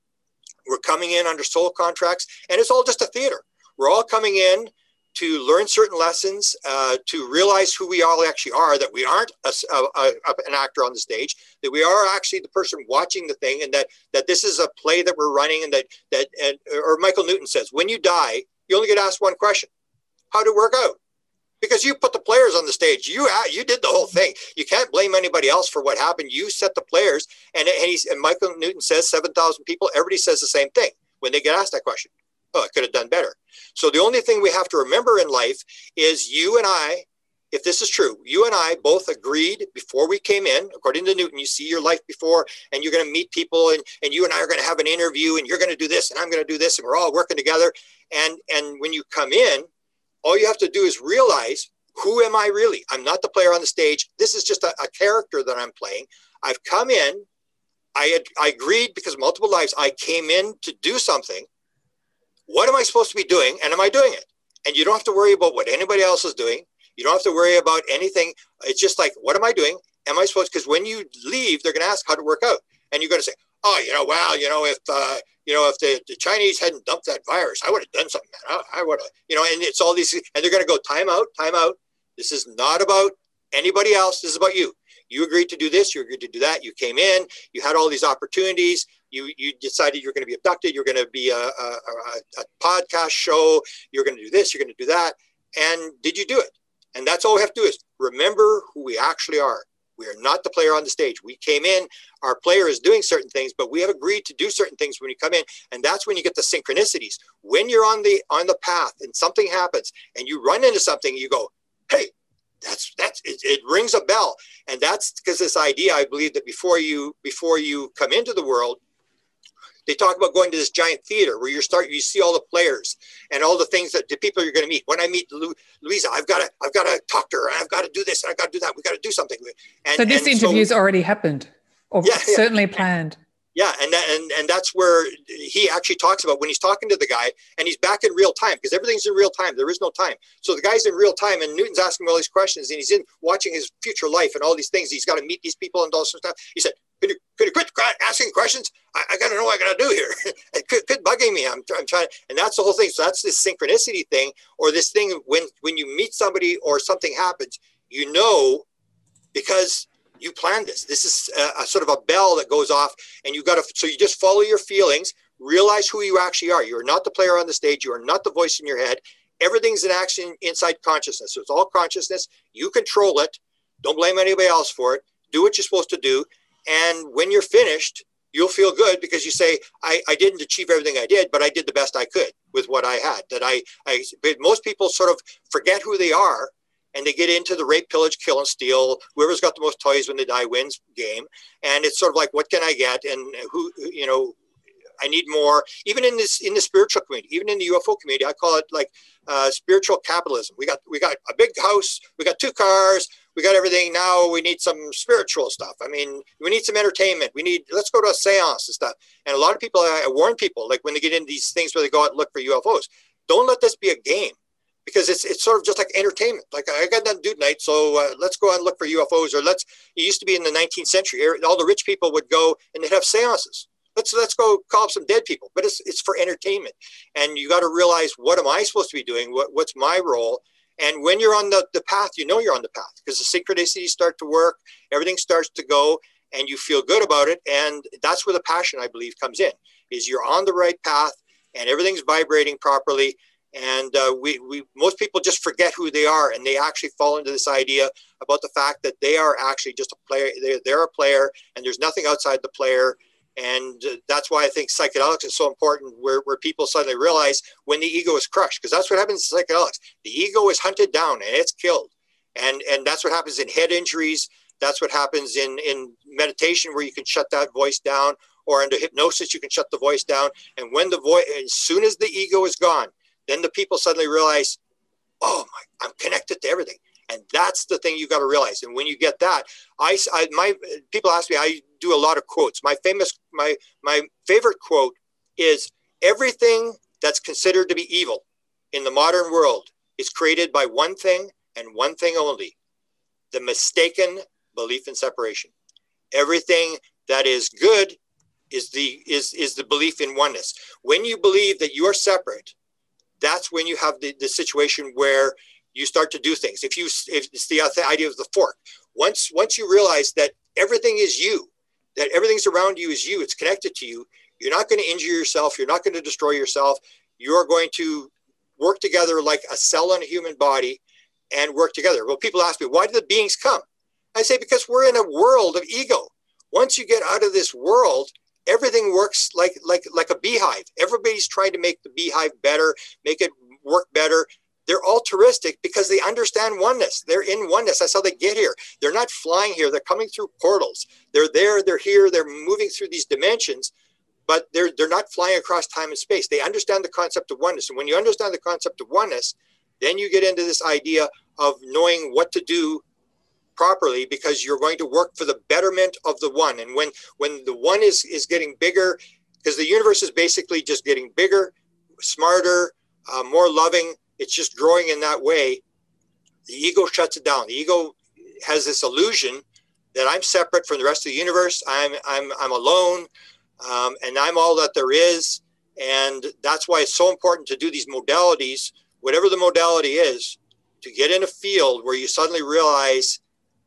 We're coming in under soul contracts, and it's all just a theater. We're all coming in to learn certain lessons, uh, to realize who we all actually are, that we aren't a, a, a, an actor on the stage, that we are actually the person watching the thing, and that that this is a play that we're running, and that that and, or Michael Newton says, when you die, you only get asked one question: How did it work out? Because you put the players on the stage, you you did the whole thing. You can't blame anybody else for what happened. You set the players, and and, he's, and Michael Newton says seven thousand people. Everybody says the same thing when they get asked that question oh, I could have done better. So the only thing we have to remember in life is you and I, if this is true, you and I both agreed before we came in, according to Newton, you see your life before and you're going to meet people and, and you and I are going to have an interview and you're going to do this and I'm going to do this and we're all working together. And, and when you come in, all you have to do is realize who am I really? I'm not the player on the stage. This is just a, a character that I'm playing. I've come in. I had I agreed because multiple lives I came in to do something what am I supposed to be doing? And am I doing it? And you don't have to worry about what anybody else is doing. You don't have to worry about anything. It's just like, what am I doing? Am I supposed? Because when you leave, they're going to ask how to work out, and you're going to say, "Oh, you know, well, you know, if uh, you know, if the, the Chinese hadn't dumped that virus, I would have done something. Man. I, I would have, you know." And it's all these, and they're going to go time out, time out. This is not about anybody else. This is about you. You agreed to do this. You agreed to do that. You came in. You had all these opportunities you you decided you're going to be abducted you're going to be a, a, a, podcast show you're going to do this you're going to do that and did you do it? And that's all we have to do is remember who we actually are. We are not the player on the stage. We came in our player is doing certain things but we have agreed to do certain things when you come in and that's when you get the synchronicities. When you're on the on the path and something happens and you run into something you go hey that's that's it, it rings a bell. And that's because this idea i believe that before you before you come into the world they talk about going to this giant theater where you start you see all the players and all the things that the people you're going to meet. When i meet Lu- louisa i've got to i've got to talk to her i've got to do this i've got to do that. We've got to do something. And, so this interview's so, already happened or yeah, certainly yeah. planned. Yeah and, that, and and that's where he actually talks about when he's talking to the guy and he's back in real time because everything's in real time. There is no time. So the guy's in real time and newton's asking all these questions and he's in watching his future life and all these things. He's got to meet these people and all this stuff. He said could you, could you quit asking questions? I, I got to know what I got to do here. *laughs* it quit, quit bugging me. I'm, I'm trying, and that's the whole thing. So that's this synchronicity thing, or this thing when when you meet somebody or something happens, you know, because you planned this. This is a, a, sort of a bell that goes off, and you got to. So you just follow your feelings. realize who you actually are. You're not the player on the stage. You are not the voice in your head. Everything's an action inside consciousness. So it's all consciousness. You control it. Don't blame anybody else for it. Do what you're supposed to do. And when you're finished, you'll feel good because you say, I, I didn't achieve everything I did, but I did the best I could with what I had. That I, I most people sort of forget who they are and they get into the rape, pillage, kill, and steal. Whoever's got the most toys when they die wins game. And it's sort of like, what can I get? And who, you know, I need more. Even in this, in the spiritual community, even in the UFO community, I call it like uh, spiritual capitalism. We got, we got a big house, we got two cars, we got everything. Now we need some spiritual stuff. I mean, we need some entertainment. We need, let's go to a seance and stuff. And a lot of people, I warn people, like when they get into these things where they go out and look for UFOs, don't let this be a game because it's it's sort of just like entertainment. Like I got done dude night, so uh, let's go out and look for UFOs. Or let's. It used to be in the 19th century. All the rich people would go and they'd have seances. Let's let's go call up some dead people. But it's it's for entertainment, and you got to realize what am I supposed to be doing? What what's my role? And when you're on the, the path, you know you're on the path because the synchronicities start to work, everything starts to go, and you feel good about it. And that's where the passion, I believe, comes in. Is you're on the right path, and everything's vibrating properly and uh, we, we most people just forget who they are and they actually fall into this idea about the fact that they are actually just a player they're, they're a player and there's nothing outside the player and uh, that's why i think psychedelics is so important where, where people suddenly realize when the ego is crushed because that's what happens in psychedelics the ego is hunted down and it's killed and and that's what happens in head injuries that's what happens in in meditation where you can shut that voice down or under hypnosis you can shut the voice down and when the voice as soon as the ego is gone then the people suddenly realize, oh my, I'm connected to everything. And that's the thing you got to realize. And when you get that, I, I, my people ask me, I do a lot of quotes. My famous, my, my favorite quote is everything that's considered to be evil in the modern world is created by one thing and one thing only, the mistaken belief in separation. Everything that is good is the, is, is the belief in oneness. When you believe that you are separate, that's when you have the, the situation where you start to do things. If you, if it's the idea of the fork, once, once you realize that everything is you, that everything's around you is you, it's connected to you, you're not going to injure yourself. You're not going to destroy yourself. You're going to work together like a cell in a human body and work together. Well, people ask me, why do the beings come? I say, because we're in a world of ego. Once you get out of this world, everything works like like like a beehive. Everybody's trying to make the beehive better, make it work better. They're altruistic because they understand oneness. They're in oneness. That's how they get here. They're not flying here. They're coming through portals. They're there. They're here. They're moving through these dimensions, but they're they're not flying across time and space. They understand the concept of oneness. And when you understand the concept of oneness, then you get into this idea of knowing what to do properly because you're going to work for the betterment of the one and when when the one is is getting bigger because the universe is basically just getting bigger smarter uh, more loving it's just growing in that way the ego shuts it down. The ego has this illusion that i'm separate from the rest of the universe. I'm i'm i'm alone um, and i'm all that there is. And that's why it's so important to do these modalities whatever the modality is to get in a field where you suddenly realize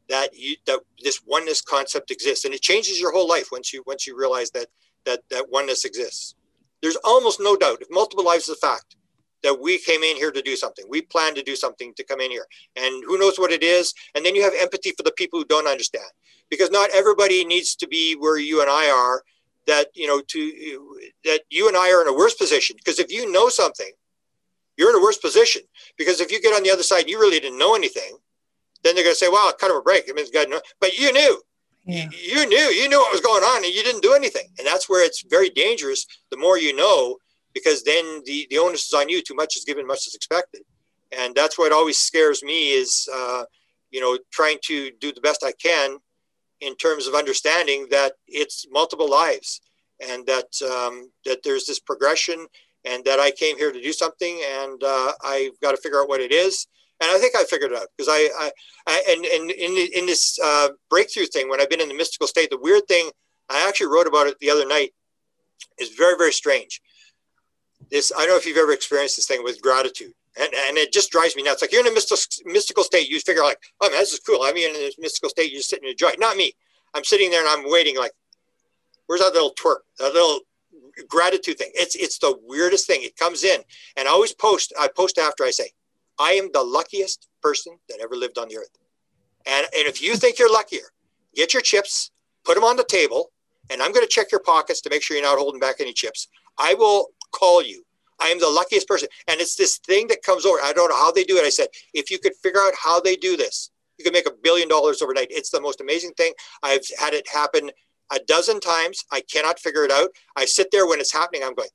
that you that this oneness concept exists. And it changes your whole life once you once you realize that that that oneness exists. There's almost no doubt if multiple lives is a fact that we came in here to do something we plan to do something to come in here and who knows what it is and then you have empathy for the people who don't understand because not everybody needs to be where you and i are that you know to that you and i are in a worse position because if you know something you're in a worse position because if you get on the other side and you really didn't know anything then they're going to say, "Well, cut him a break." I mean, God, no. but you knew, yeah. you knew, you knew what was going on, and you didn't do anything. And that's where it's very dangerous. The more you know, because then the the onus is on you. Too much is given, much is expected, and that's what always scares me is, uh, you know, trying to do the best I can in terms of understanding that it's multiple lives, and that um, that there's this progression, and that I came here to do something, and uh, I've got to figure out what it is and I think I figured it out because I, I, I, and, and in, in this uh, breakthrough thing, when I've been in the mystical state, the weird thing, I actually wrote about it the other night, is very, very strange. This, I don't know if you've ever experienced this thing with gratitude. And, and it just drives me nuts. Like you're in a mystical, mystical state, you figure like, oh man, this is cool. I mean, in this mystical state, you just sitting and enjoy. Not me. I'm sitting there and I'm waiting like, where's that little twerk? That little gratitude thing. It's it's the weirdest thing. It comes in, and I always post. I post after I say, "I am the luckiest person that ever lived on the earth." And and if you think you're luckier, get your chips, put them on the table, and I'm going to check your pockets to make sure you're not holding back any chips. I will call you. I am the luckiest person, and it's this thing that comes over. I don't know how they do it. I said, if you could figure out how they do this, you could make a billion dollars overnight. It's the most amazing thing. I've had it happen a dozen times. I cannot figure it out. I sit there when it's happening. I'm going,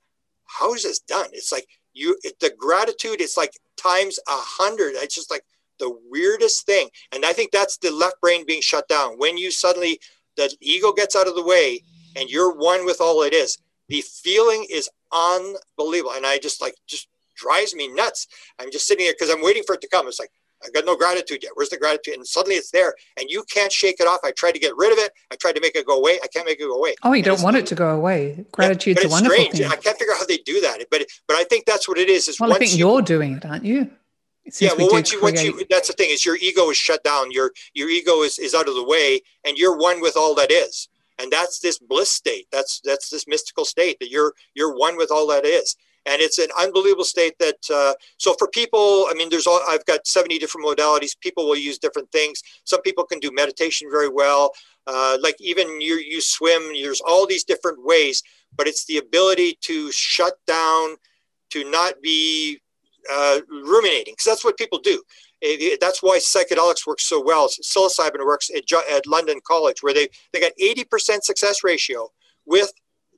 how is this done? It's like you, it, the gratitude, it's like times a hundred. It's just like the weirdest thing. And I think that's the left brain being shut down. When you suddenly, the ego gets out of the way and you're one with all it is, the feeling is unbelievable. And I just like, just drives me nuts. I'm just sitting here because I'm waiting for it to come. It's like, I got no gratitude yet. Where's the gratitude? And suddenly it's there, and you can't shake it off. I tried to get rid of it. I tried to make it go away. I can't make it go away. Oh, you and don't want it to go away. Gratitude's yeah, a wonderful strange. thing. I can't figure out how they do that, but but I think that's what it is. Is well, I think you, are doing it, aren't you? yeah, well, we once you, once you, that's the thing is your ego is shut down. Your your ego is, is out of the way, and you're one with all that is, and that's this bliss state. That's that's this mystical state that you're you're one with all that is. And it's an unbelievable state that uh, so for people i mean there's all i've got 70 different modalities. People will use different things. Some people can do meditation very well. Uh, like even you you swim there's all these different ways but it's the ability to shut down to not be uh, ruminating because that's what people do. It, it, that's why psychedelics work so well. Psilocybin works at, at london college where they they got 80% success ratio with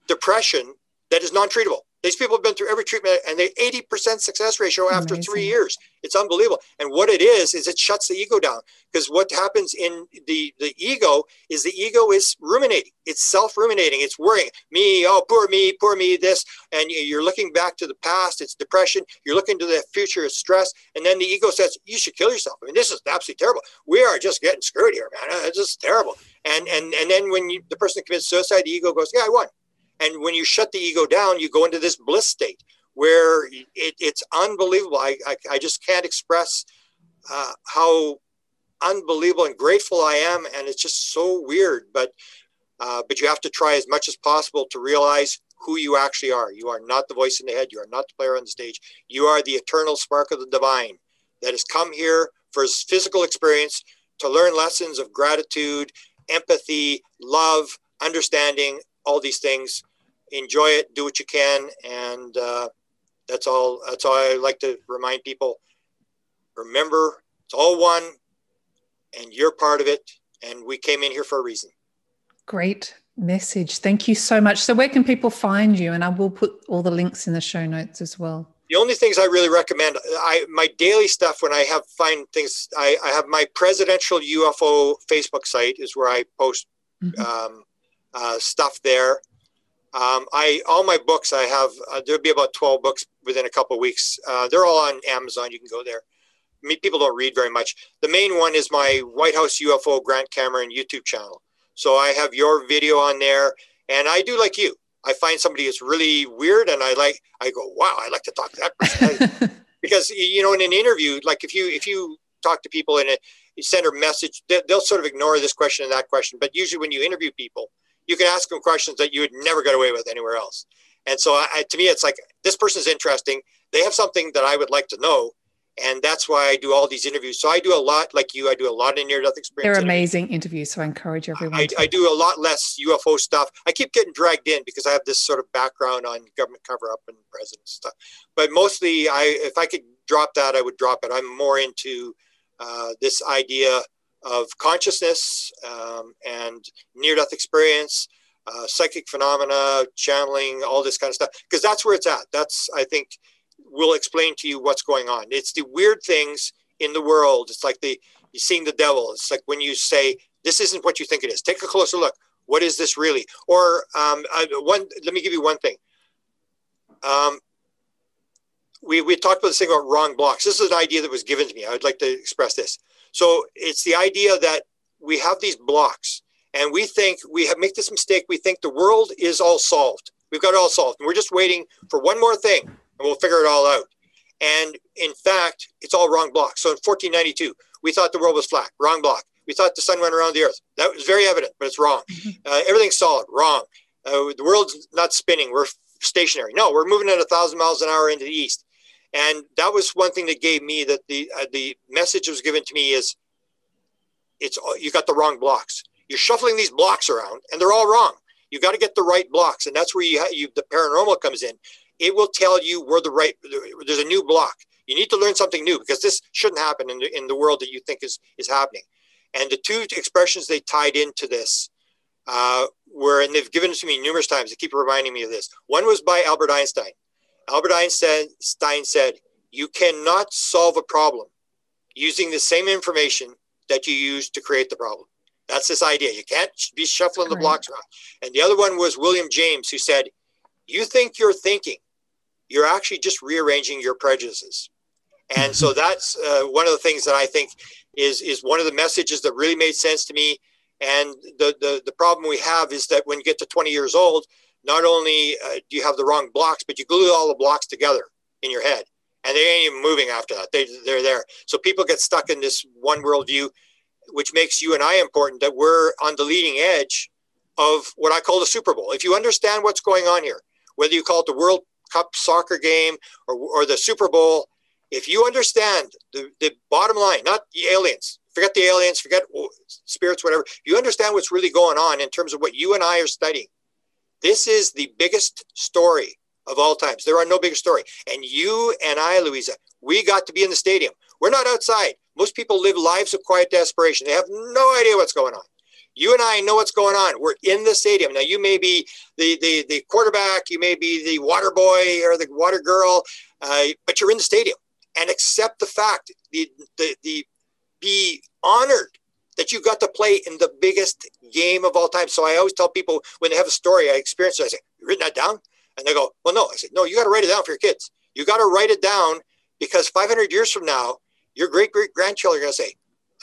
depression that is non-treatable these people have been through every treatment and they 80% success ratio after Amazing. three years. It's unbelievable. And what it is, is it shuts the ego down. Because what happens in the, the ego is the ego is ruminating. It's self-ruminating. It's worrying. Me, oh, poor me, poor me, this. And you're looking back to the past. It's depression. You're looking to the future. It's stress. And then the ego says, you should kill yourself. I mean, this is absolutely terrible. We are just getting screwed here, man. It's just terrible. And, and, and then when you, the person commits suicide, the ego goes, yeah, I won. And when you shut the ego down, you go into this bliss state where it, it's unbelievable. I, I, I, just can't express uh, how unbelievable and grateful I am. And it's just so weird. But, uh, but you have to try as much as possible to realize who you actually are. You are not the voice in the head. You are not the player on the stage. You are the eternal spark of the divine that has come here for his physical experience to learn lessons of gratitude, empathy, love, understanding, all these things. Enjoy it, do what you can, and uh, that's all. That's all I like to remind people. Remember, it's all one, and you're part of it. And we came in here for a reason. Great message. Thank you so much. So, where can people find you? And I will put all the links in the show notes as well. The only things I really recommend, I my daily stuff when I have find things, I, I have my presidential UFO Facebook site is where I post mm-hmm. um, uh, stuff there. Um, I all my books I have uh, there'll be about twelve books within a couple weeks. Uh, they're all on Amazon. You can go there. I mean, people don't read very much. The main one is my White House UFO Grant Cameron YouTube channel. So I have your video on there, and I do like you. I find somebody that's really weird, and I like. I go, wow, I like to talk to that person *laughs* because you know, in an interview, like if you if you talk to people and you send a message, they'll sort of ignore this question and that question. But usually, when you interview people, you can ask them questions that you would never get away with anywhere else. And so I, to me, it's like this person is interesting. They have something that I would like to know. And that's why I do all these interviews. So I do a lot like you. I do a lot in near death experience. They're amazing interviews. So I encourage everyone. I, I, do a lot less UFO stuff. I keep getting dragged in because I have this sort of background on government cover up and president stuff. But mostly, I if I could drop that, I would drop it. I'm more into uh, this idea of consciousness um, and near death experience, uh, psychic phenomena, channeling, all this kind of stuff, because that's where it's at. That's, I think, will explain to you what's going on. It's the weird things in the world. It's like the you're seeing the devil. It's like when you say, this isn't what you think it is. Take a closer look. What is this really? Or um, I, one, let me give you one thing. Um, we, we talked about this thing about wrong blocks. This is an idea that was given to me. I would like to express this. So it's the idea that we have these blocks and we think we have, make this mistake. We think the world is all solved. We've got it all solved. And we're just waiting for one more thing and we'll figure it all out. And in fact, it's all wrong blocks. So in 1492, we thought the world was flat, wrong block. We thought the sun went around the earth. That was very evident, but it's wrong. Mm-hmm. Uh, everything's solid, wrong. uh, the world's not spinning. We're stationary. No, we're moving at a thousand miles an hour into the east. And that was one thing that gave me that the uh, the message was given to me is it's you got the wrong blocks. You're shuffling these blocks around, and they're all wrong. You got to get the right blocks, and that's where you, you the paranormal comes in. It will tell you where the right there's a new block. You need to learn something new because this shouldn't happen in the, in the world that you think is is happening. And the two expressions they tied into this uh, were, and they've given it to me numerous times. They keep reminding me of this. One was by Albert Einstein. Albert Einstein said, You cannot solve a problem using the same information that you use to create the problem. That's this idea. You can't be shuffling the blocks around. And the other one was William James, who said, You think you're thinking, you're actually just rearranging your prejudices. And so *laughs* that's uh, one of the things that I think is, is one of the messages that really made sense to me. And the, the, the problem we have is that when you get to 20 years old, not only uh, do you have the wrong blocks, but you glue all the blocks together in your head, and they ain't even moving after that. They they're there. So people get stuck in this one worldview, which makes you and I important that we're on the leading edge of what I call the Super Bowl. If you understand what's going on here, whether you call it the World Cup soccer game or, or the Super Bowl, if you understand the, the bottom line, not the aliens, forget the aliens, forget spirits, whatever, you understand what's really going on in terms of what you and I are studying this is the biggest story of all times. There are no bigger story. And you and I, Louisa, we got to be in the stadium. We're not outside. Most people live lives of quiet desperation. They have no idea what's going on. You and I know what's going on. We're in the stadium. Now, you may be the, the, the quarterback, you may be the water boy or the water girl, uh, but you're in the stadium. And accept the fact, the, the, the, be honored that you got to play in the biggest game of all time. So I always tell people when they have a story, I experienced it, I say, you written that down? And they go, well, no. I said, no, you got to write it down for your kids. You got to write it down because 500 years from now, your great great grandchildren are going to say,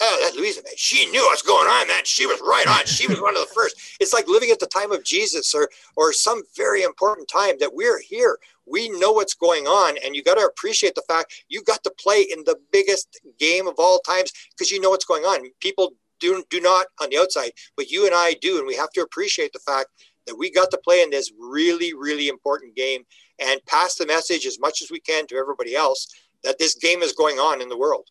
oh, that Louisa, man, she knew what's going on, man. She was right on. She was one of the first. It's like living at the time of Jesus or, or some very important time that we're here. We know what's going on, and you got to appreciate the fact you got to play in the biggest game of all times because you know what's going on. People do, do not on the outside, but you and I do. And we have to appreciate the fact that we got to play in this really, really important game and pass the message as much as we can to everybody else that this game is going on in the world.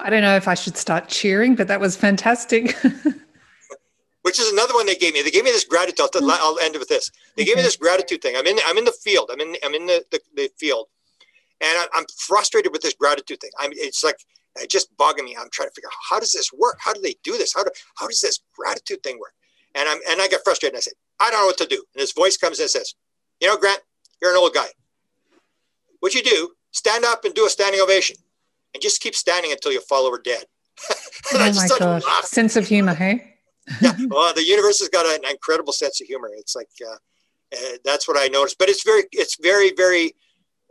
I don't know if I should start cheering, but that was fantastic. *laughs* Which is another one they gave me. They gave me this gratitude. I'll, I'll end with this. They okay. gave me this gratitude thing. I'm in. I'm in the field. I'm in. I'm in the, the, the field, and I'm frustrated with this gratitude thing. I'm. It's like it just bugging me. I'm trying to figure out how does this work? How do they do this? How do how does this gratitude thing work? And I'm and I get frustrated and I say, I don't know what to do. And his voice comes in and says, You know, Grant, you're an old guy. What you do, stand up and do a standing ovation. And just keep standing until you fall over dead. *laughs* oh my gosh. Sense of humor, hey? yeah. Well, the universe has got an incredible sense of humor. It's like uh, uh, that's what I noticed. But it's very, it's very, very.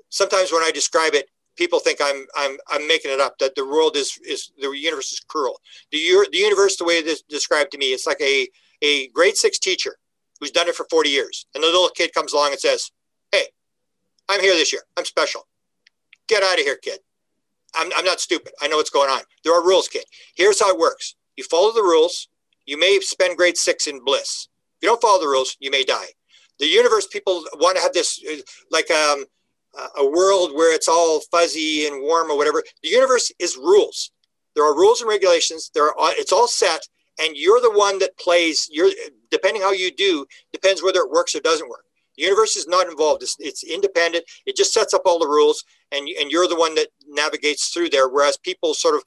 Sometimes when I describe it, people think I'm I'm I'm making it up that the world is is the universe is cruel. The the universe, the way it is described to me, it's like a a grade six teacher who's done it for 40 years, and the little kid comes along and says, "Hey, I'm here this year. I'm special. Get out of here, kid. I'm I'm not stupid. I know what's going on. There are rules, kid. Here's how it works. You follow the rules. You may spend grade six in bliss. If you don't follow the rules, you may die. The universe people want to have this like um a world where it's all fuzzy and warm or whatever. The universe is rules. There are rules and regulations. There are it's all set, and you're the one that plays. You're depending how you do depends whether it works or doesn't work. The universe is not involved. It's, it's independent. It just sets up all the rules, and and you're the one that navigates through there. Whereas people sort of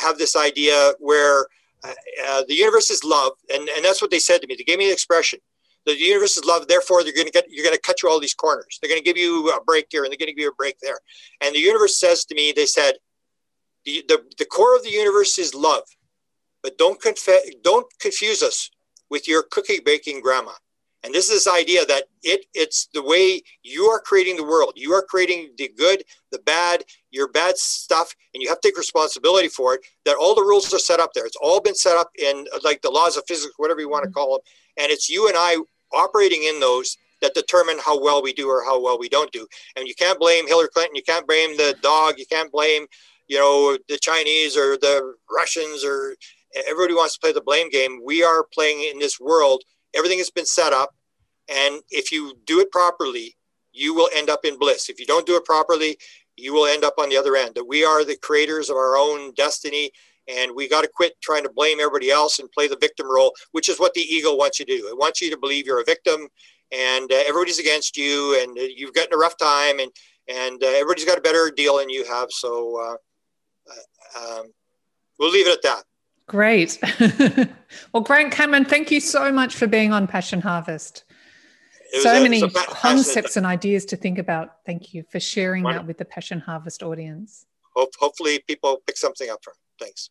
have this idea where uh, uh, the universe is love, and and that's what they said to me. They gave me the expression the universe is love. Therefore, they're going to get you're going to cut you all these corners. They're going to give you a break here, and they're going to give you a break there. And the universe says to me, they said, the the, the core of the universe is love, but don't conf- don't confuse us with your cookie baking grandma. And this is this idea that it it's the way you are creating the world. You are creating the good, the bad, your bad stuff, and you have to take responsibility for it. That all the rules are set up there. It's all been set up in like the laws of physics, whatever you want to mm-hmm. call them. And it's you and I operating in those that determine how well we do or how well we don't do. And you can't blame Hillary Clinton. You can't blame the dog. You can't blame, you know, the Chinese or the Russians or everybody wants to play the blame game. We are playing in this world. Everything has been set up. And if you do it properly, you will end up in bliss. If you don't do it properly, you will end up on the other end. That we are the creators of our own destiny, and we got to quit trying to blame everybody else and play the victim role, which is what the ego wants you to do. It wants you to believe you're a victim, and uh, everybody's against you, and uh, you've gotten a rough time, and and uh, everybody's got a better deal than you have. So uh, uh, um, we'll leave it at that. Great. *laughs* well, Grant Cameron, thank you so much for being on Passion Harvest so a, many concepts and ideas to think about. Thank you for sharing Wonderful. that with the Passion Harvest audience. Hope, hopefully, people pick something up from. Thanks.